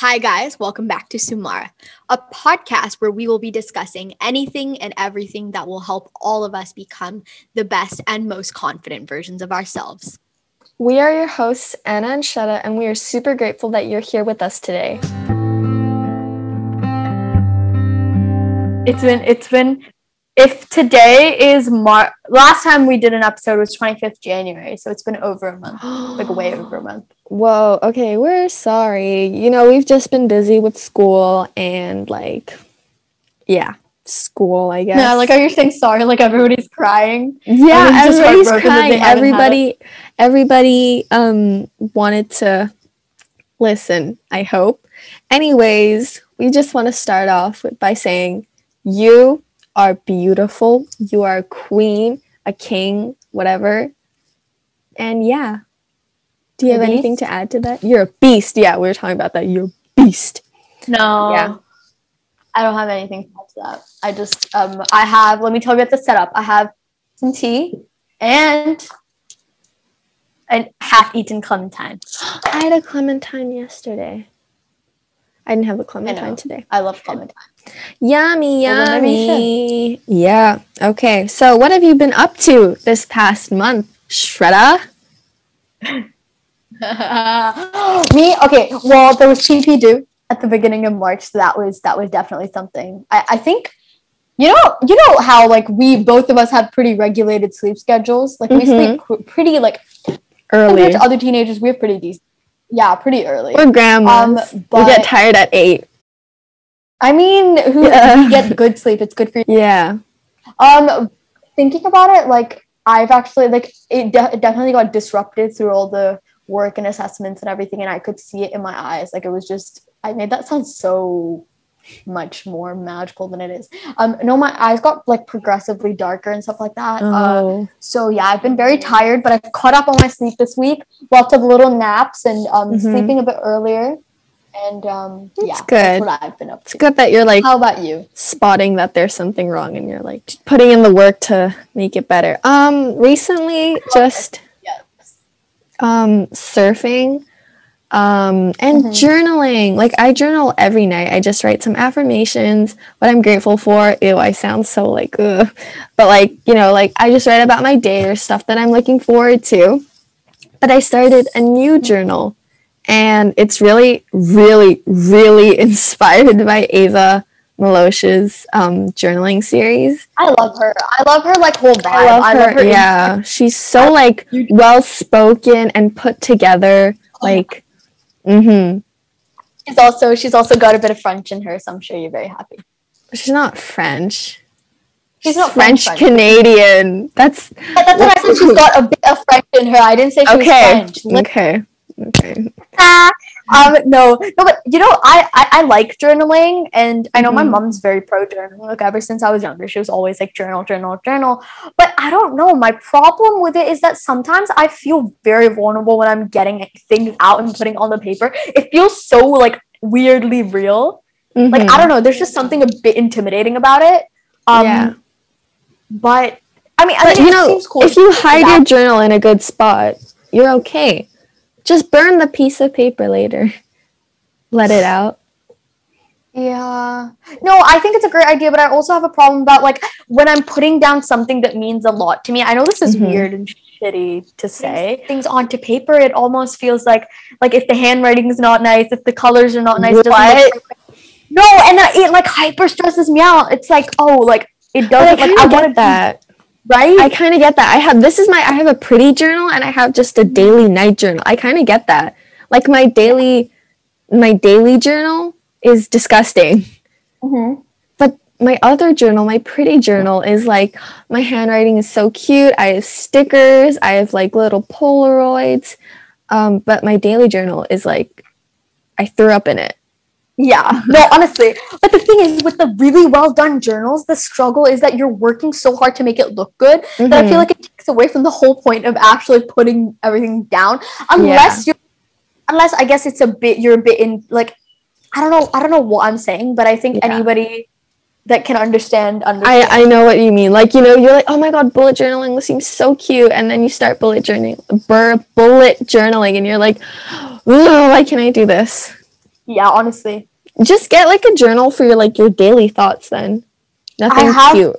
Hi, guys. Welcome back to Sumara, a podcast where we will be discussing anything and everything that will help all of us become the best and most confident versions of ourselves. We are your hosts, Anna and Shetta, and we are super grateful that you're here with us today. It's been, it's been, if today is Mar, last time we did an episode was 25th January, so it's been over a month, like way over a month. Whoa, okay, we're sorry. You know, we've just been busy with school and like, yeah, school, I guess. Yeah, like are you saying sorry? Like everybody's crying. yeah, everybody's crying. Everybody, everybody, um, wanted to listen. I hope. Anyways, we just want to start off with, by saying, you are beautiful. You are a queen, a king, whatever. And yeah. Do you A have anything to add to that? You're a beast. Yeah, we were talking about that. You're a beast. No. Yeah. I don't have anything to add to that. I just um I have let me tell you about the setup. I have some tea and an half eaten clementine. I had a clementine yesterday. I didn't have a clementine today. I love clementine. Yummy, Well, then maybe yummy. Yeah. Okay. So, what have you been up to this past month, Shredda? Me? Okay. Well, there was TP due at the beginning of March, so that was that was definitely something. I, I think you know you know how like we both of us had pretty regulated sleep schedules. Like we sleep pretty like Early. to other teenagers, we have pretty decent. Yeah, pretty early. We're grandmas. Um, we get tired at eight. I mean, who Yeah. get good sleep? It's good for you. Yeah. Um, thinking about it, like I've actually like it, de- it definitely got disrupted through all the work and assessments and everything, and I could see it in my eyes. Like it was just I made that sound so much more magical than it is. Um, no, my eyes got like progressively darker and stuff like that. Uh, Oh. so yeah, I've been very tired, but I've caught up on my sleep this week. Lots of little naps and um, Mhm. sleeping a bit earlier. And um, yeah, good. that's what I've been up it's good that you're like How about you? spotting that there's something wrong and you're like putting in the work to make it better. Um, recently, just Yes. um surfing um and Mhm. journaling like i journal every night i just write some affirmations what i'm grateful for ew i sound so like ugh. but like you know like i just write about my day or stuff that i'm looking forward to but i started a new journal and it's really really really inspired by ava Malosh's um, journaling series I love her. I love her like whole vibe. I love her. in- yeah, she's so like well spoken and put together. Like, mm-hmm. She's also she's also got a bit of French in her, so I'm sure you're very happy. She's not French. She's not French, French, Canadian. That's But that's what I said. She's got a bit of French in her. I didn't say she okay. was French. Like, Okay. Okay. um, no, no, but you know, I, I I like journaling, and I know my Mhm. mom's very pro journaling. Like ever since I was younger, she was always like journal, journal, journal. But I don't know. My problem with it is that sometimes I feel very vulnerable when I'm getting things out and putting on the paper. It feels so like weirdly real. Like Mhm. I don't know. There's just something a bit intimidating about it. Um, Yeah. But I mean, I But mean, you know, cool if you hide your journal in a good spot, you're okay. Just burn the piece of paper later. Let it out. Yeah. No, I think it's a great idea, but I also have a problem about like when I'm putting down something that means a lot to me. I know this is Mhm. weird and shitty to say. Things onto paper, it almost feels like like if the handwriting is not nice, if the colors are not nice, it doesn't look No, and then it like hyper stresses me out. It's like, oh, like it doesn't like I of want get that. Right? I kind of get that. I have this is my I have a pretty journal and I have just a daily night journal. I kind of get that. Like my daily my daily journal is disgusting. Mhm. But my other journal, my pretty journal is like my handwriting is so cute. I have stickers, I have like little polaroids. Um but my daily journal is like I threw up in it. Yeah, no, honestly. But the thing is, with the really well done journals, the struggle is that you're working so hard to make it look good that I feel mm-hmm. like it takes away from the whole point of actually putting everything down. Unless you're, unless I guess it's a bit, you're a bit in like, I don't know, I don't know what I'm saying, but I think Yeah. anybody that can understand, I, understand. I know what you mean. Like, you know, you're like, oh my god, bullet journaling seems so cute. And then you start bullet journaling, bur- bullet journaling, and you're like, "Ugh, why can't I do this? Yeah, honestly. Just get like a journal for your like your daily thoughts then. Nothing have- cute.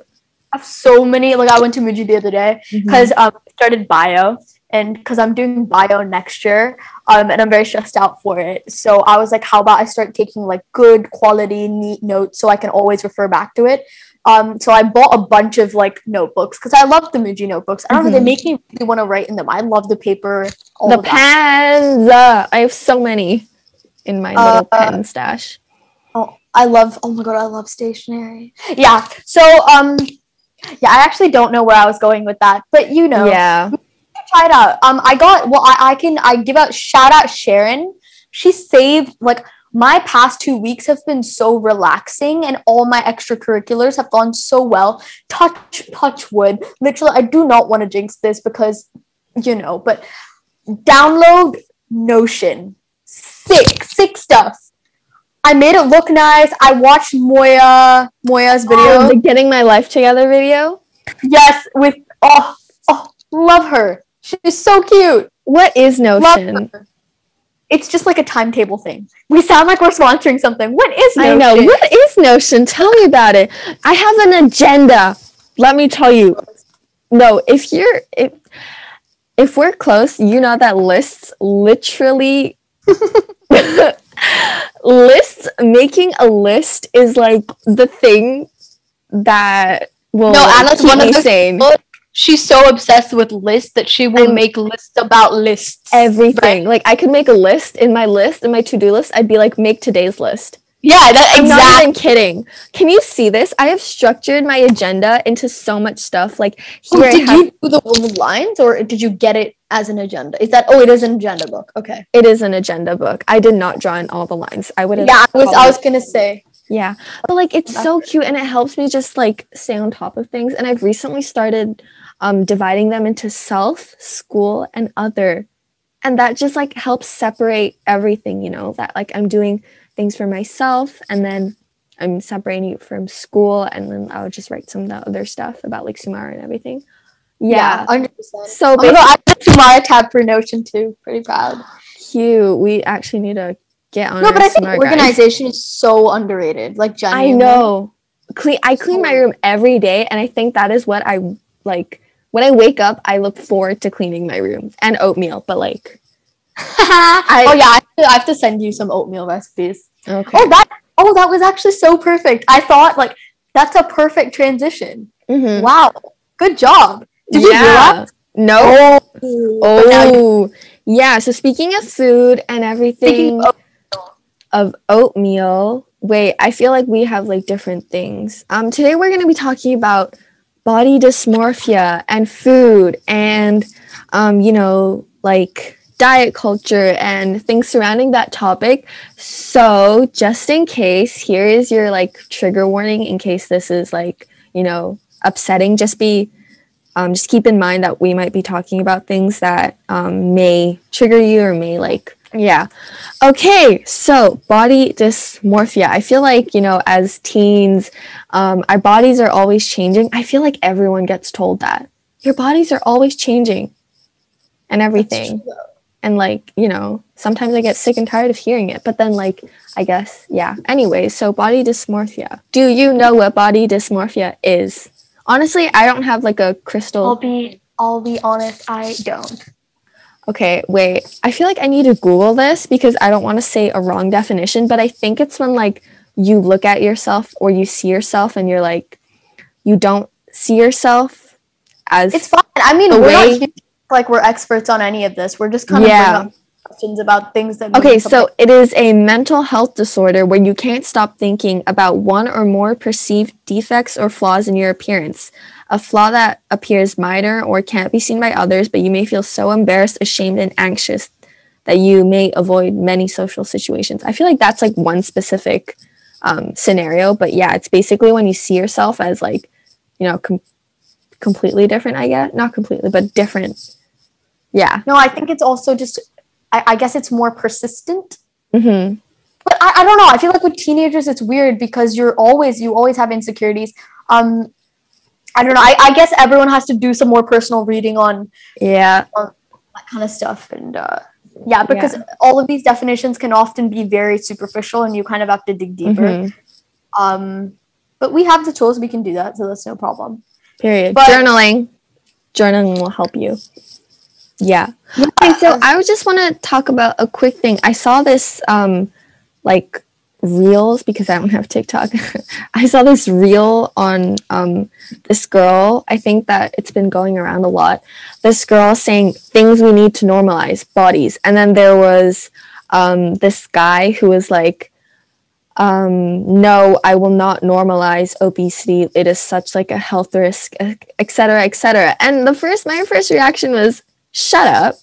I have so many. Like I went to Muji the other day Mm-hmm. because um I started bio and because I'm doing bio next year um and I'm very stressed out for it. So I was like, how about I start taking like good quality neat notes so I can always refer back to it. Um, so I bought a bunch of like notebooks because I love the Muji notebooks. I don't know, they Mhm. make me really want to write in them. I love the paper. All the pens. uh, I have so many in my little Uh, pen stash. Oh, I love. Oh my god, I love stationery. Yeah. So um, yeah, I actually don't know where I was going with that, but you know, Yeah. try it out. Um, I got well. I, I can I give out shout out Sharon. She saved like my past two weeks have been so relaxing, and all my extracurriculars have gone so well. Touch touch wood. Literally, I do not want to jinx this because you know, but download Notion. Sick, sick stuff. I made it look nice. I watched Moya Moya's oh, video. Oh, the getting my life together video. yes, with oh oh love her. She's so cute. What is Notion? It's just like a timetable thing. We sound like we're sponsoring something. What is I Notion? know. What is Notion? Tell me about it. I have an agenda. Let me tell you. No, if you're if if we're close, you know that lists literally lists making a list is like the thing that will No, Anna's one of me those sane. people- She's so obsessed with lists that she will I'm- make lists about lists. Everything. Like I could make a list in my list in my to-do list. I'd be like, make today's list. Yeah, that I'm not even kidding. Can you see this? I have structured my agenda into so much stuff. Like here I did have, you do the lines or did you get it as an agenda? Is that oh it is an agenda book. Okay. it is an agenda book. I did not draw in all the lines. I would have Yeah, I was I was gonna say. Yeah. But like it's so cute and it helps me just like stay on top of things. And I've recently started um dividing them into self, school, and other. And that just like helps separate everything, you know, that like I'm doing things for myself and then I'm separating it from school and then I'll just write some of the other stuff about like Sumara and everything. Yeah. hundred percent. So Oh my basically, god, I did Sumara tab for Notion too. Pretty proud. cute. We actually need to get on No, but I think Sumara guide. organization is so underrated. Like I know. Clean. I clean my room every day, and I think that is what I like. When I wake up, I look forward to cleaning my room and oatmeal. But like, oh yeah, I have, to, I have to send you some oatmeal recipes. Okay, Oh that oh that was actually so perfect. I thought like that's a perfect transition. Mhm. Wow, good job. Did you do that? No. Oh, but now you- Oh, yeah. So speaking of food and everything of- of oatmeal, wait, I feel like we have like different things. Um, today we're gonna be talking about body dysmorphia and food and um, you know, like diet culture and things surrounding that topic. So, just in case, here is your like trigger warning in case this is like, you know, upsetting. Just be um, just keep in mind that we might be talking about things that um, may trigger you or may like yeah. Okay so body dysmorphia. I feel like you know as teens um, our bodies are always changing. I feel like everyone gets told that. Your bodies are always changing. And everything and like you know sometimes i get sick and tired of hearing it but then like i guess yeah anyway so body dysmorphia do you know what body dysmorphia is honestly i don't have like a crystal I'll be I'll be honest, I don't. Okay, wait. I feel like I need to Google this because I don't want to say a wrong definition, but I think it's when like you look at yourself or you see yourself and you're like you don't see yourself as It's fine. I mean, The we're not way- here like we're experts on any of this. We're just kind of Yeah. questions about things that. Okay, so like- it is a mental health disorder where you can't stop thinking about one or more perceived defects or flaws in your appearance. A flaw that appears minor or can't be seen by others, but you may feel so embarrassed, ashamed, and anxious that you may avoid many social situations. I feel like that's like one specific um, scenario, but yeah, it's basically when you see yourself as like, you know, com- completely different, I guess. Not completely, but different. Yeah. no, I think it's also just. I, I guess it's more persistent. hmm but I, I don't know. I feel like with teenagers, it's weird because you're always you always have insecurities. Um, I don't know. I, I guess everyone has to do some more personal reading on Yeah. that kind of stuff. And uh, Yeah, because all of these definitions can often be very superficial and you kind of have to dig deeper. Mhm. Um, but we have the tools, we can do that, so that's no problem. Period. But- Journaling. Journaling will help you. Yeah. Okay, so I just want to talk about a quick thing. I saw this um like reels because I don't have TikTok. I saw this reel on um this girl. I think that it's been going around a lot. This girl saying things we need to normalize bodies. And then there was um this guy who was like um no i will not normalize obesity it is such like a health risk etc etc and the first my first reaction was shut up.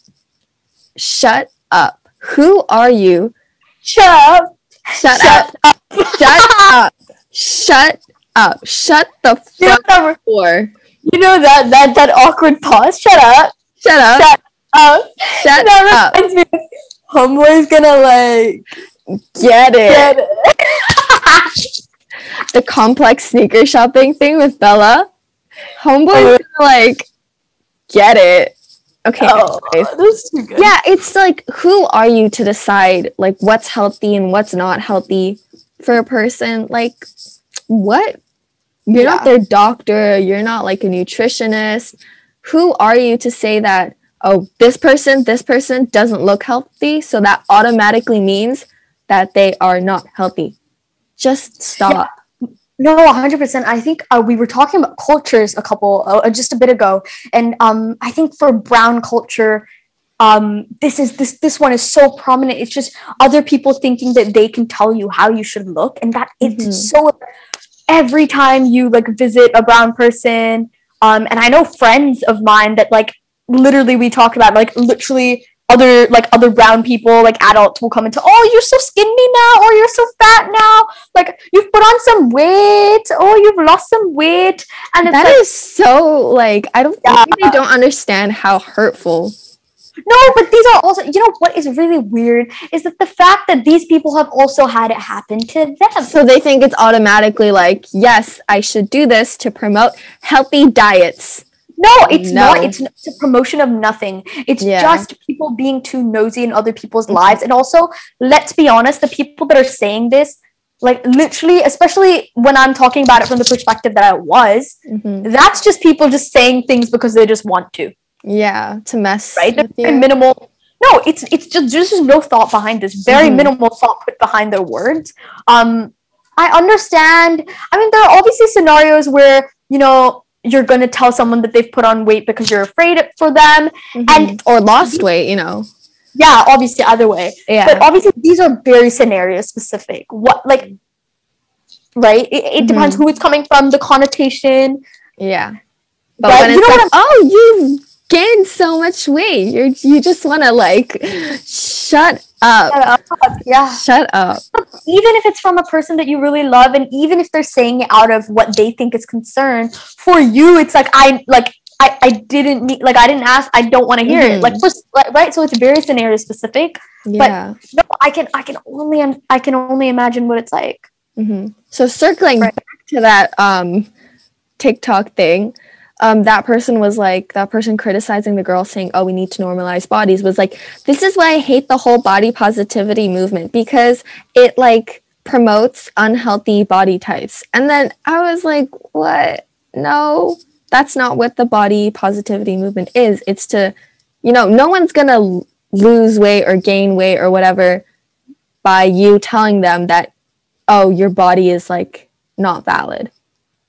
Shut up. Who are you? Shut up! shut, Shut up. shut up. Shut up. Shut the fuck door you know that, that that awkward pause? Shut up! shut up. Shut up! shut that up. reminds me of Homeboy's gonna like get it. get it. the complex sneaker shopping thing with bella. Homeboy's oh. gonna like get it okay. Oh, that's too good. yeah it's like who are you to decide like what's healthy and what's not healthy for a person? Like what? You're not their doctor. You're not like a nutritionist. Who are you to say that oh this person this person doesn't look healthy? So that automatically means that they are not healthy. Just stop No, 100%. I think uh, we were talking about cultures a couple, uh, just a bit ago. And um, I think for brown culture, um, this is this this one is so prominent. It's just other people thinking that they can tell you how you should look, and that it's Mhm. so. Every time you like visit a brown person, um, and I know friends of mine that like literally we talk about like literally other like other brown people like adults will come into oh you're so skinny now or you're so fat now like you've put on some weight oh you've lost some weight and it's That like is so like i don't Yeah. they don't understand how hurtful no but these are also you know what is really weird is that the fact that these people have also had it happen to them So they think it's automatically like, yes, I should do this to promote healthy diets. no it's No. not it's, it's a promotion of nothing it's Yeah. just people being too nosy in other people's lives and also let's be honest the people that are saying this like literally especially when i'm talking about it from the perspective that i was that's just people just saying things because they just want to. Yeah, to mess right? with There's very you. minimal no it's it's just there's just no thought behind this. Very Mhm. minimal thought put behind their words. Um i understand i mean there are obviously scenarios where you know you're going to tell someone that they've put on weight because you're afraid for them. And or lost weight, you know. Yeah obviously either way. Yeah. but obviously these are very scenario specific. What like right? It, it depends Mm-hmm. who it's coming from the connotation. Yeah. But when you it's know like, oh, you gained so much weight, you're you just want to like shut up, yeah. Shut up. even if it's from a person that you really love and even if they're saying it out of what they think is concern for you it's like i like i, I didn't need like i didn't ask i don't want to hear it Mhm. like first like, right so it's very scenario specific Yeah. no i can i can only i can only imagine what it's like hmm So circling Right. back to that um, TikTok thing, um, that person was like, that person criticizing the girl saying, "Oh, we need to normalize bodies," was like, "This is why I hate the whole body positivity movement because it like promotes unhealthy body types." And then I was like, "What? No, that's not what the body positivity movement is. It's to, you know, no one's gonna lose weight or gain weight or whatever." by you telling them that oh your body is like not valid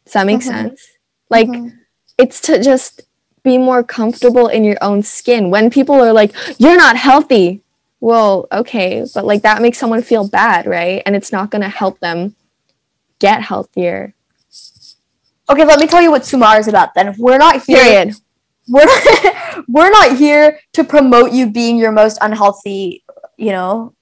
does that make Mhm. sense like Mhm. it's to just be more comfortable in your own skin when people are like you're not healthy well okay but like that makes someone feel bad right and it's not going to help them get healthier okay let me tell you what sumar is about then. We're not here period. we're we're not here to promote you being your most unhealthy you know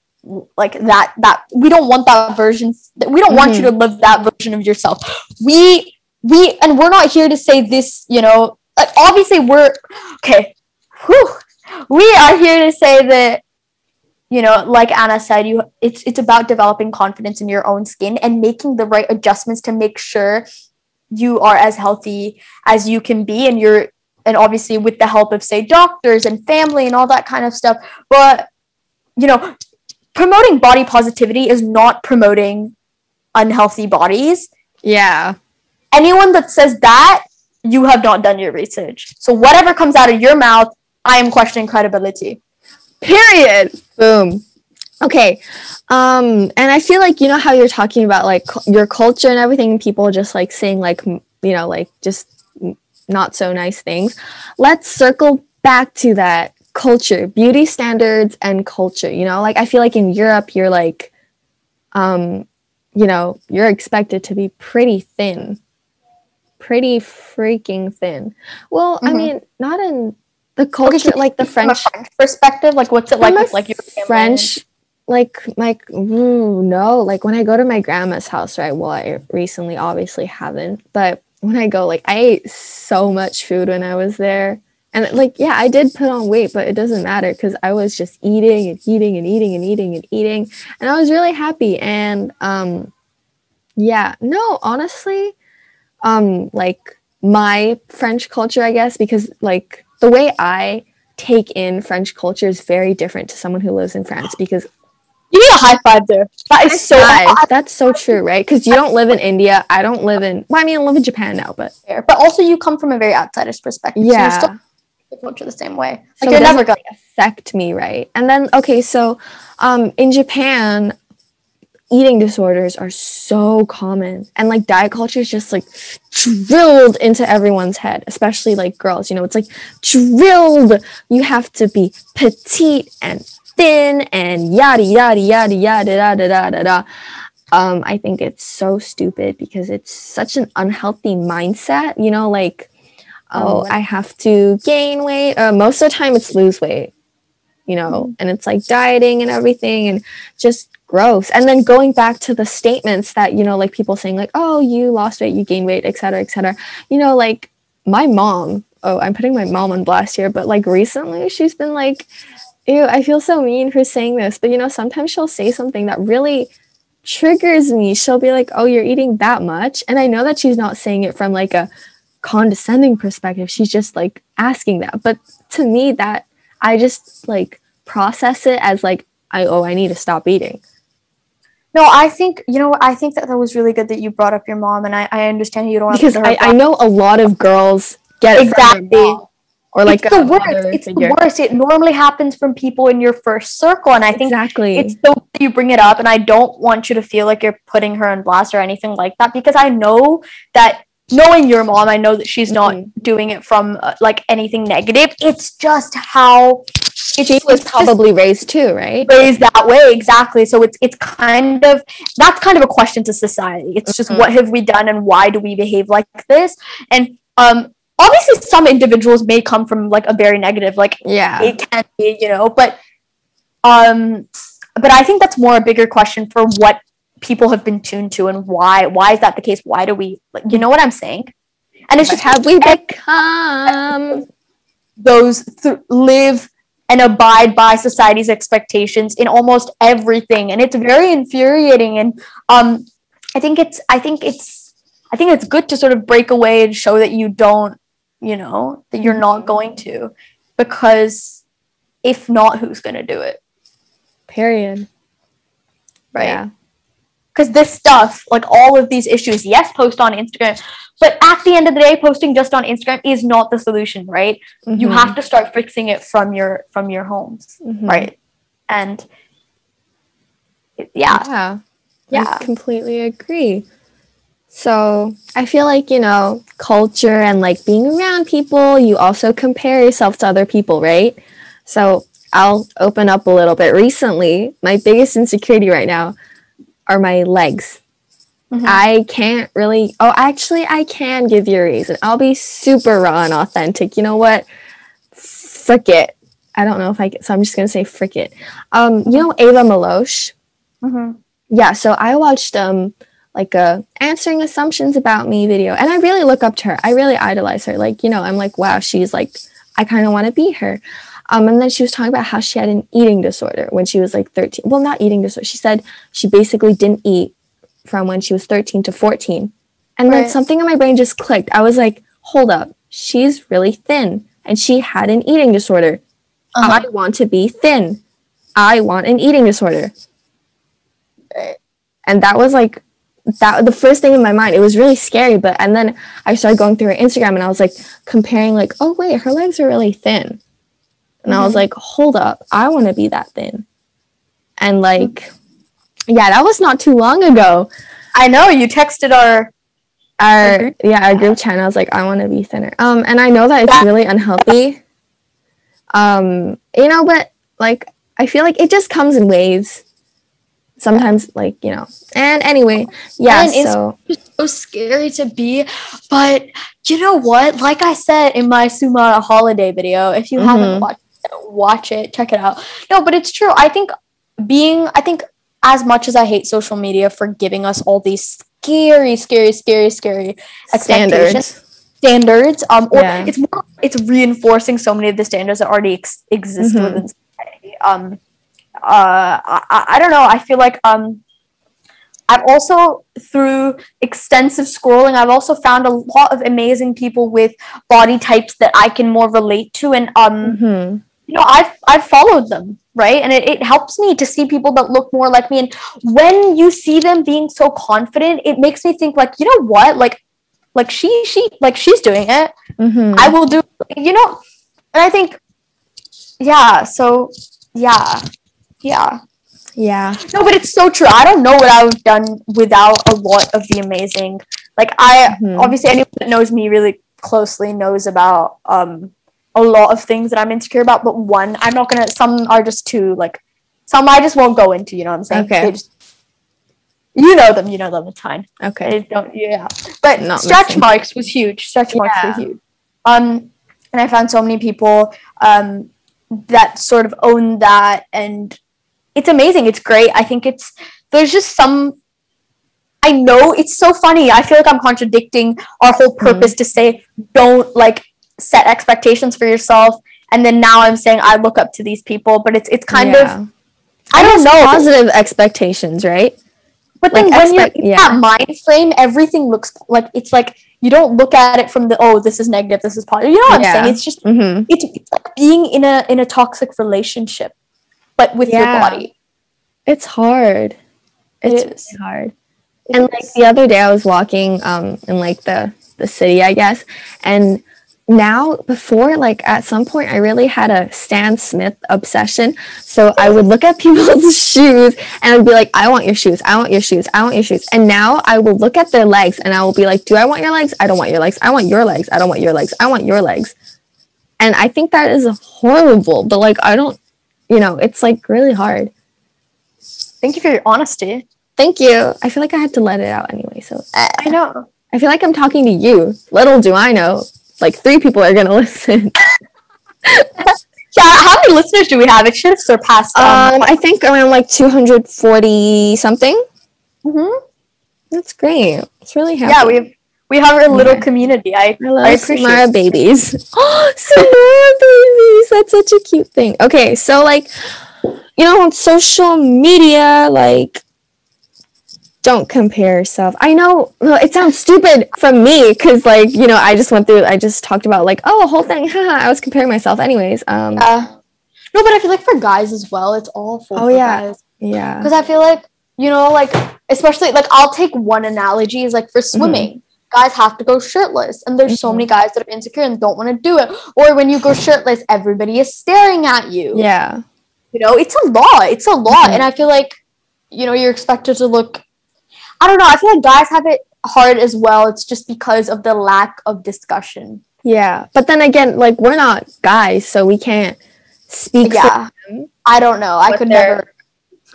like that that we don't want that version we don't want you to mm-hmm. live that version of yourself. We we and we're not here to say this you know like obviously we're okay whew, we are here to say that you know like anna said you it's it's about developing confidence in your own skin and making the right adjustments to make sure you are as healthy as you can be and you're and obviously with the help of say doctors and family and all that kind of stuff but you know, promoting body positivity is not promoting unhealthy bodies. Yeah. Anyone that says that, you have not done your research. So whatever comes out of your mouth, I am questioning credibility. Period. Boom. Okay. Um and I feel like you know how you're talking about like cu- your culture and everything people just like saying like m- you know like just n- not so nice things. Let's circle back to that culture, beauty standards and culture, you know? Like I feel like in Europe you're like um you know, you're expected to be pretty thin. Pretty freaking thin. Well, I Mhm. mean, not in the culture you like the French perspective, like what's it like with like your family French, like like ooh, no, like when I go to my grandma's house, right? Well, I recently obviously haven't, but when I go, like I ate so much food when I was there, and like yeah, I did put on weight, but it doesn't matter because I was just eating and eating and eating and eating and eating, and I was really happy. And um, yeah, no, honestly, um, like my French culture, I guess, because like the way I take in French culture is very different to someone who lives in France because You need a high five there. That is so Guys, that's so true, right? Because you don't live in India. I don't live in. Well, I mean, I live in Japan now, but. But also, you come from a very outsider's perspective. yeah, So you're still the culture the same way. Like So you're it never doesn't gonna. affect me, right? And then okay, so um, in Japan, eating disorders are so common, and like diet culture is just like drilled into everyone's head, especially like girls. You know, it's like drilled. You have to be petite and thin and yada yada yada yada da da da da da. Um, I think it's so stupid because it's such an unhealthy mindset. You know, like oh, Mm. I have to gain weight. Uh, most of the time, it's lose weight. You know, and it's like dieting and everything, and just gross. And then going back to the statements that you know, like people saying like, oh, you lost weight, you gained weight, etc., etc. You know, like my mom. Oh, I'm putting my mom on blast here, but like recently, she's been like, ew, I feel so mean for saying this, but you know, sometimes she'll say something that really triggers me. She'll be like, "Oh, you're eating that much," and I know that she's not saying it from like a condescending perspective. She's just like asking that. But to me, that I just like process it as like, I oh, I need to stop eating. No, I think you know. I think that that was really good that you brought up your mom, and I, I understand you don't want because. I, I know a lot of girls get Exactly. Or like it's the worst. It's figure. the worst. It normally happens from people in your first circle, and I think exactly. it's so you bring it up. And I don't want you to feel like you're putting her on blast or anything like that, because I know that knowing your mom, I know that she's not Mhm. doing it from uh, like anything negative. It's just how it's, she was probably raised too, right? raised that way exactly so it's it's kind of that's kind of a question to society it's just Mhm. what have we done and why do we behave like this and um obviously some individuals may come from like a very negative like Yeah. it can be you know but um but i think that's more a bigger question for what people have been tuned to and why why is that the case why do we like you know what i'm saying and it's What just have we become? those th- live and abide by society's expectations in almost everything and it's very infuriating and um i think it's i think it's i think it's good to sort of break away and show that you don't you know that you're not going to because if not who's going to do it Period. right Yeah. because this stuff like all of these issues yes post on instagram but at the end of the day posting just on instagram is not the solution right you Mhm. have to start fixing it from your from your homes Mhm. right and yeah Yeah. Yeah. I completely agree. So I feel like, you know, culture and like being around people, you also compare yourself to other people, right? So I'll open up a little bit. Recently, my biggest insecurity right now are my legs. Mhm. I can't really, oh, actually, I can give you a reason. I'll be super raw and authentic. You know what? Frick it. I don't know if I can, so I'm just going to say frick it. Um, you know, Ava Maloche? Mhm. yeah so i watched um like a answering assumptions about me video. And i really look up to her. I really idolize her. Like you know i'm like wow she's like i kind of want to be her. Um and then she was talking about how she had an eating disorder when she was like 13 well not eating disorder. She said she basically didn't eat from when she was 13 to 14 and then something in my brain just clicked. I was like hold up. She's really thin. And she had an eating disorder. Uh-huh. I want to be thin. I want an eating disorder. Right. And that was like that the first thing in my mind. It was really scary, but and then I started going through her Instagram and I was like comparing like, oh wait, her legs are really thin. And I was Mhm. like, hold up, I want to be that thin. And like yeah, that was not too long ago. I know you texted our Our yeah, our group chat, and I was like, I want to be thinner. Um, and I know that it's really unhealthy. Um, you know, but like I feel like it just comes in waves. Sometimes, like you know. And anyway, yeah. And it's- So so scary to be. But you know what? Like I said in my Sumara holiday video, if you Mhm. haven't watched it, watch it, check it out. No, but it's true. I think being, I think as much as I hate social media for giving us all these scary, scary, scary, scary expectations, standards. standards, um, or Yeah. it's more, it's reinforcing so many of the standards that already ex- exist Mhm. within society. Um, uh, I, I- don't know. I feel like um, I've also through extensive scrolling, I've also found a lot of amazing people with body types that I can more relate to, and um, Mhm. you know, I've I've followed them, right? And it, it helps me to see people that look more like me. And when you see them being so confident, it makes me think like, you know what? Like like she she like she's doing it. Mhm. I will do you know and I think yeah, so yeah. Yeah. yeah. No, but it's so true. I don't know what I would have done without a lot of the amazing. Like I Mhm. obviously anyone that knows me really closely knows about um a lot of things that I'm insecure about, but one I'm not gonna some are just too like some I just won't go into, you know what I'm saying? Okay. Just- you know them, you know them, it's fine. Okay. I don't yeah. But Not stretch missing. marks was huge. Stretch marks were huge. Um and I found so many people um that sort of own that and it's amazing. It's great. I think it's there's just some I know it's so funny. I feel like I'm contradicting our whole purpose to say don't like set expectations for yourself and then now I'm saying I look up to these people, but it's it's kind Yeah. of I don't know. positive expectations, right? But then Like, when you're expect- in yeah. that mind frame, everything looks like it's like you don't look at it from the oh, this is negative, this is positive. You know what I'm saying? It's just Mm-hmm. it's, it's like being in a in a toxic relationship, but with your body. It's hard. It's is. really hard. It and like the other day i was walking um in like the the city i guess and now before like at some point i really had a stan smith obsession. So i would look at people's shoes and i'd be like i want your shoes. I want your shoes. I want your shoes. And now i will look at their legs and i will be like do i want your legs? I don't want your legs. I want your legs. I don't want your legs. I want your legs. And i think that is horrible but like i don't you know it's like really hard Thank you for your honesty. thank you i feel like i had to let it out anyway so I know. I feel like I'm talking to you. Little do I know, like three people are gonna listen. Yeah, how many listeners do we have? It should have surpassed. Um, Um, I think around like 240 something. mhm. That's great. It's really happy. Yeah, we have we have a little Yeah. community. I I love I appreciate Sumara babies. Oh, Sumara babies. That's such a cute thing. Okay, so like, you know, on social media, like, don't compare yourself. I know well, it sounds stupid from me because, like, you know, I just went through. I just talked about like, oh, a whole thing. Haha, I was comparing myself. Anyways, um, Uh, no, but I feel like for guys as well, it's awful. Oh, yeah. guys. yeah. because I feel like you know, like especially like I'll take one analogy is like for swimming. Guys have to go shirtless, and there's so many guys that are insecure and don't want to do it. Or when you go shirtless, everybody is staring at you. Yeah. You know, it's a lot. It's a lot, Mhm. and I feel like you know you're expected to look. I don't know. I feel like guys have it hard as well. It's just because of the lack of discussion. Yeah. But then again, like we're not guys, so we can't speak for yeah, them. I don't know. I could never.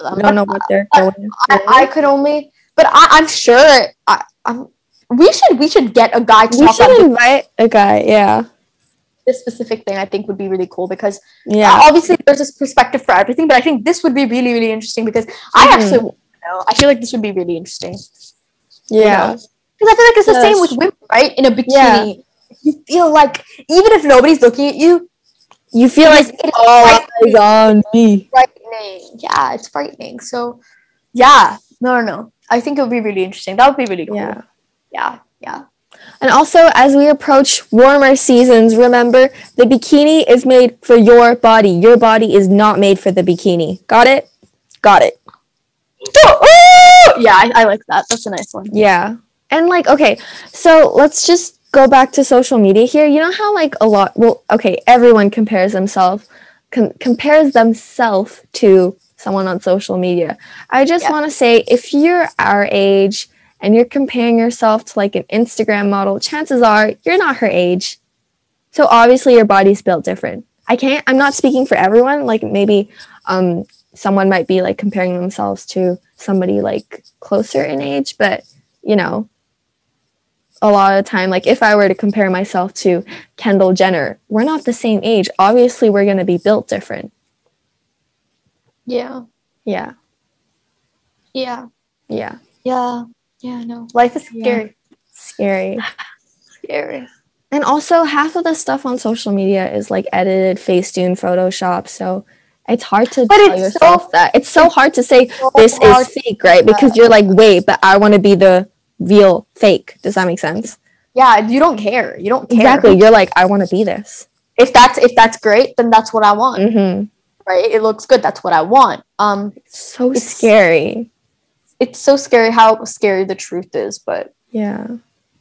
I don't know what they're going through. I, I could only, but I, I'm sure. I, I'm. We should. We should get a guy to we talk should about invite a guy. Yeah. this specific thing. I think would be really cool because Yeah. uh, obviously there's this perspective for everything, but I think this would be really, really interesting because I Mhm. actually, you know, I feel like this would be really interesting. Yeah. Because I feel like it's the same with women, right? In a bikini, Yeah. you feel like even if nobody's looking at you, You feel like all frightening. eyes on me. frightening. Yeah, it's frightening. So, yeah, no, no, no. I think it would be really interesting. That would be really cool. Yeah. Yeah, yeah. And also, as we approach warmer seasons, remember the bikini is made for your body. Your body is not made for the bikini. Got it? Got it. Oh, oh! yeah, I, I like that. That's a nice one. Yeah. And like, okay, so let's just go back to social media here. You know how like a lot, well, okay, everyone compares themselves, com- compares themselves to someone on social media. I just Yeah. want to say if you're our age and you're comparing yourself to like an Instagram model, chances are you're not her age. So obviously your body's built different. I can't I'm not speaking for everyone, like maybe um someone might be like comparing themselves to somebody like closer in age, but you know, a lot of the time like if I were to compare myself to Kendall Jenner, we're not the same age. Obviously we're going to be built different. Yeah. Yeah. Yeah. Yeah. Yeah. Yeah, no. Life is Yeah. scary. Scary. Scary. And also, half of the stuff on social media is like edited, Facetune, Photoshop. So it's hard to But tell it's yourself so- that. It's so hard to say so this is fake, right? Because you're like, wait, but I want to be the real fake. Does that make sense? Yeah, you don't care. You don't care. Exactly. You're like, I want to be this. If that's if that's great, then that's what I want. hmm Right? It looks good. That's what I want. Um, So It's- scary. It's so scary how scary the truth is, but Yeah.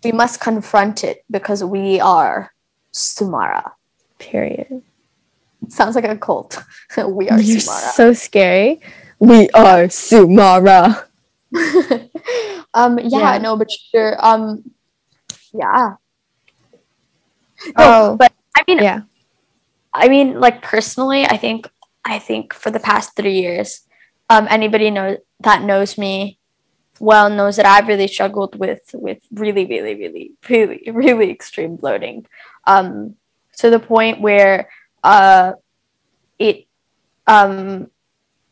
we must confront it because we are Sumara. Period. sounds like a cult. we are You're Sumara. so scary. We are Sumara. um, yeah, Yeah. no, but sure. Um, yeah. No, Oh, but I mean, yeah. I mean, like personally, I think I think for the past three years, um, anybody know that knows me well knows that I've really struggled with with really, really, really, really, really extreme bloating, um, to the point where uh, it um,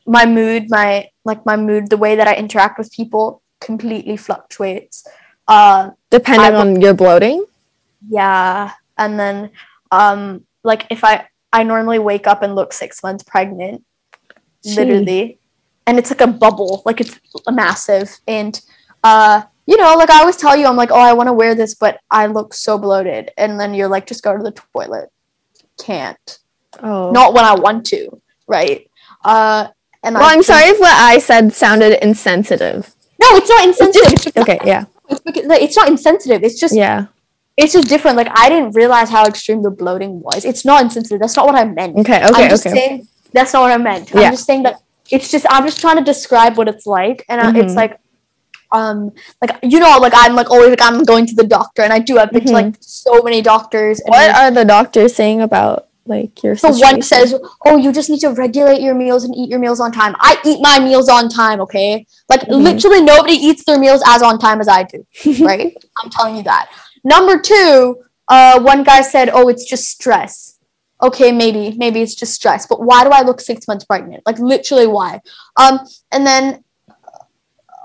my mood, my like my mood, the way that I interact with people completely fluctuates. Uh, Depending I- on your bloating. yeah, and then um like if I I normally wake up and look 6 months pregnant Gee. literally and it's like a bubble like it's massive and uh you know like I always tell you I'm like oh I want to wear this but I look so bloated and then you're like just go to the toilet can't Oh. not when I want to right uh and Well, I I'm think- sorry if what I said sounded insensitive. no it's not insensitive it's, just, Okay, yeah. it's, it's not insensitive it's just Yeah. it's just different like I didn't realize how extreme the bloating was it's not insensitive that's not what I meant Okay, okay, I'm just okay. saying that's not what I meant. Yeah. I'm just saying that it's just I'm just trying to describe what it's like, and uh it's Mhm. like, um, like you know, like I'm like always like I'm going to the doctor, and I do. I've been to Mhm. like so many doctors. And What like, are the doctors saying about like your so situation? one says, "Oh, you just need to regulate your meals and eat your meals on time." I eat my meals on time, okay? Like Mhm. literally nobody eats their meals as on time as I do, right? I'm telling you that. Number two, uh, one guy said, "Oh, it's just stress." Okay, maybe, maybe it's just stress, but why do I look six months pregnant? Like literally, why? Um, and then,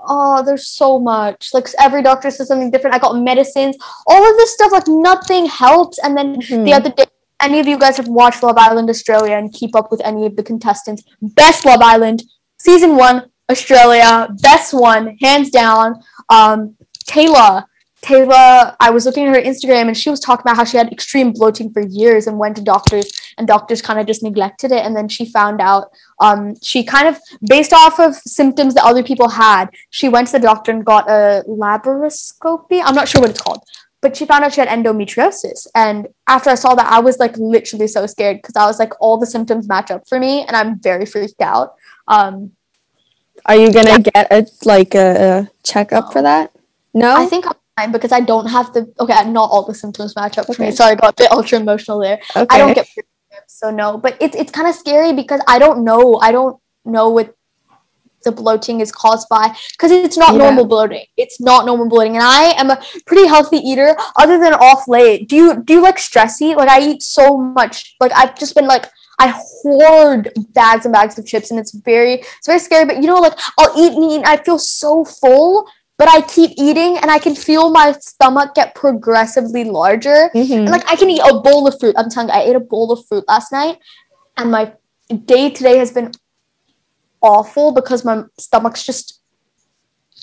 oh, there's so much. Like every doctor says something different. I got medicines, all of this stuff. Like nothing helps. And then Mhm. the other day, any of you guys have watched Love Island Australia and keep up with any of the contestants? Best Love Island, season one, Australia, best one, hands down. Um, Tayla, Tayla, I was looking at her Instagram and she was talking about how she had extreme bloating for years and went to doctors and doctors kind of just neglected it. And then she found out, um, she kind of, based off of symptoms that other people had, she went to the doctor and got a laparoscopy. I'm not sure what it's called, but she found out she had endometriosis. And after I saw that, I was like literally so scared because I was like, all the symptoms match up for me and I'm very freaked out. Um, Are you gonna get a like a, a checkup for that? No. I think I'm because I don't have the okay. Not all the symptoms match up for me. Okay. Sorry, I got a bit ultra emotional there. okay. I don't get so no. But it's it's kind of scary because I don't know. I don't know what the bloating is caused by because it's not Yeah. normal bloating. It's not normal bloating, and I am a pretty healthy eater. Other than off late, do you do you like stress eat? Like I eat so much. Like I've just been like. I hoard bags and bags of chips, and it's very, it's very scary. But you know, like I'll eat and eat, and I feel so full, but I keep eating and I can feel my stomach get progressively larger. Mhm. And like I can eat a bowl of fruit. I'm telling you, I ate a bowl of fruit last night and my day today has been awful because my stomach's just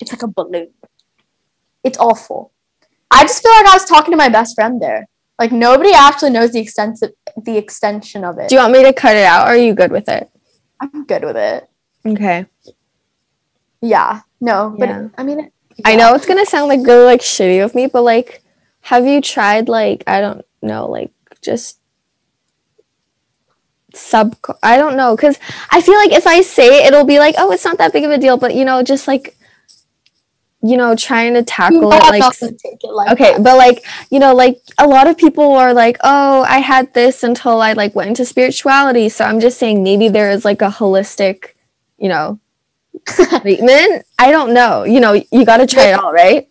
it's like a balloon. It's awful. I just feel like I was talking to my best friend there. Like nobody actually knows the extent of, the extension of it. Do you want me to cut it out or are you good with it? I'm good with it. Okay. Yeah. No, but Yeah. I mean, I know it's gonna sound like really like shitty of me, but like, have you tried like I don't know, like just sub? I don't know, cause I feel like if I say it, it'll be like, oh, it's not that big of a deal, but you know, just like, you know, trying to tackle it like. take it like Okay, that. but like you know, like a lot of people are like, "Oh, I had this until I like went into spirituality." So I'm just saying maybe there is like a holistic, you know, treatment. I don't know. You know, you got to try it all, right?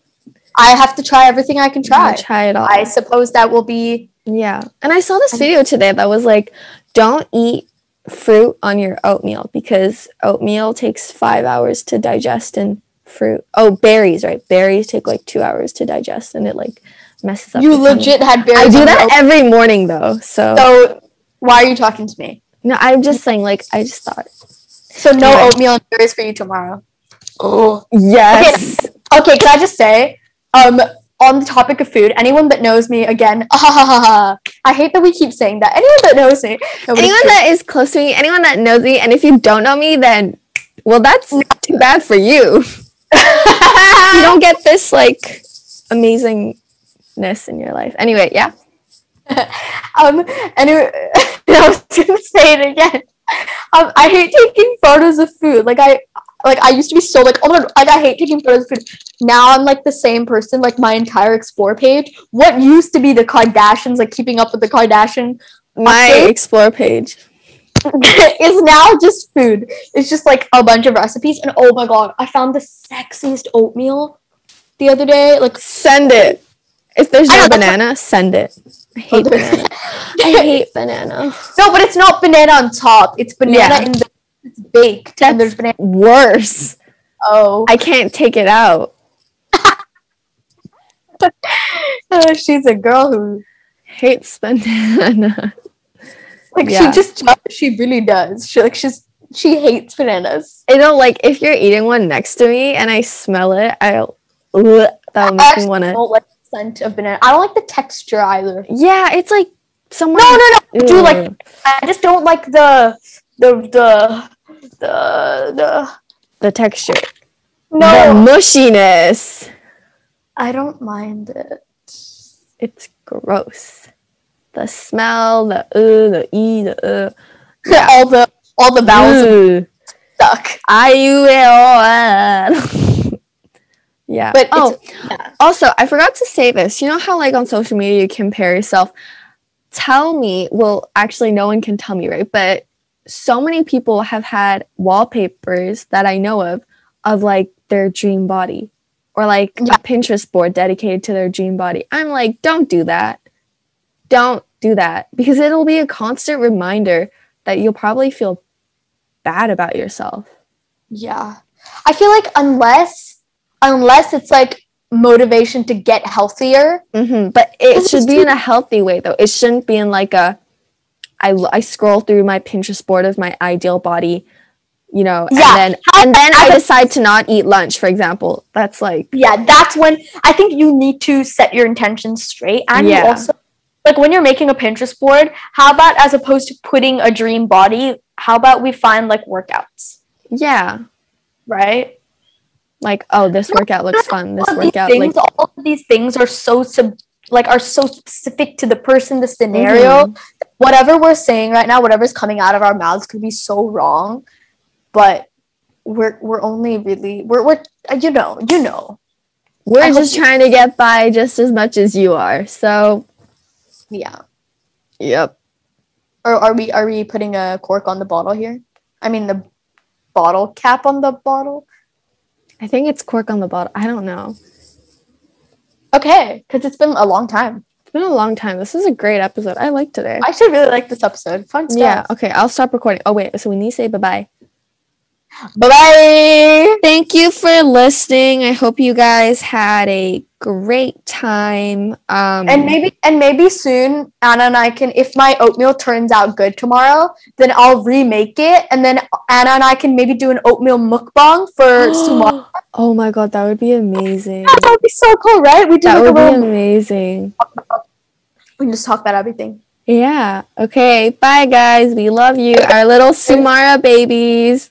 I have to try everything I can try. Try it all. I suppose that will be yeah. And I saw this video today that was like, "Don't eat fruit on your oatmeal because oatmeal takes 5 hours to digest and fruit. Oh, berries, right? Berries take like 2 hours to digest and it like messes up you the tummy. legit had berries. I do that every morning though. So, So why are you talking to me? no, I'm just saying like I just thought. So no Yeah. oatmeal and berries for you tomorrow. Oh. Yes. Okay, okay, can I just say, um, on the topic of food, anyone that knows me, again, I hate that we keep saying that. Anyone that knows me, no, anyone true. that is close to me, anyone that knows me, and if you don't know me, then well, that's too bad for you. you don't get this like amazingness in your life. Anyway, yeah. um, anyway, I was gonna say it again. Um, I hate taking photos of food. Like I, like I used to be so like, oh my god, like I hate taking photos of food. Now I'm like the same person. Like my entire explore page. What used to be the Kardashians, like keeping up with the Kardashian, My Okay. explore page. is now just food. It's just like a bunch of recipes. And oh my god, I found the sexiest oatmeal the other day. Like Send it. If there's no banana, send it. I hate there- banana. I hate banana. no, but it's not banana on top. It's banana Yeah. in the it's baked. and there's banana. Worse. Oh, I can't take it out. Uh, she's a girl who Hates banana. like Yeah. she just she really does. She like she's she hates bananas. I know, like if you're eating one next to me and I smell it, I'll that'll I me wanna. The scent of banana. I don't like the texture either. Yeah, it's like someone. No, no, no. Do like I just don't like the the the the the the texture, the no. mushiness. I don't mind it. It's gross. The smell, the uh, the e, the uh. Yeah. all the all the vowels stuck. I U L L. Yeah. But oh, yeah. also, I forgot to say this. You know how, like, on social media, you compare yourself? Tell me, well, actually, no one can tell me, right? But so many people have had wallpapers that I know of, of like their dream body or like Yeah. a Pinterest board dedicated to their dream body. I'm like, don't do that. Don't do that because it'll be a constant reminder that you'll probably feel bad about yourself. Yeah. I feel like unless unless it's like motivation to get healthier. hmm But it should be in a healthy way, though. It shouldn't be in like a. I, I scroll through my Pinterest board of my ideal body, you know, Yeah. and then and then I decide to not eat lunch, for example. That's like Yeah, that's when I think you need to set your intentions straight. And you also like when you're making a Pinterest board, how about as opposed to putting a dream body, how about we find like workouts? yeah, Right? Like oh this workout looks fun. This workout things, like all of these things are so sub like are so specific to the person, the scenario. Mhm. Whatever we're saying right now, whatever's coming out of our mouths could be so wrong, but we're we're only really we're we're uh, you know you know we're I just trying to get by just as much as you are. So yeah. yep. Or are we are we putting a cork on the bottle here? I mean the bottle cap on the bottle. I think it's cork on the bottle. I don't know. Okay, because it's been a long time. It's been a long time. This is a great episode. I like today. I should really like this episode. Fun stuff. Yeah. Okay. I'll stop recording. Oh wait. So we need to say bye bye. Bye bye. Thank you for listening. I hope you guys had a great time. Um, And maybe and maybe soon Anna and I can if my oatmeal turns out good tomorrow, then I'll remake it and then Anna and I can maybe do an oatmeal mukbang for Sumar. oh my god, that would be amazing. that would be so cool, right? We do That like would be amazing. we can just talk about everything. Yeah. Okay. Bye, guys. We love you. Our little Sumara babies.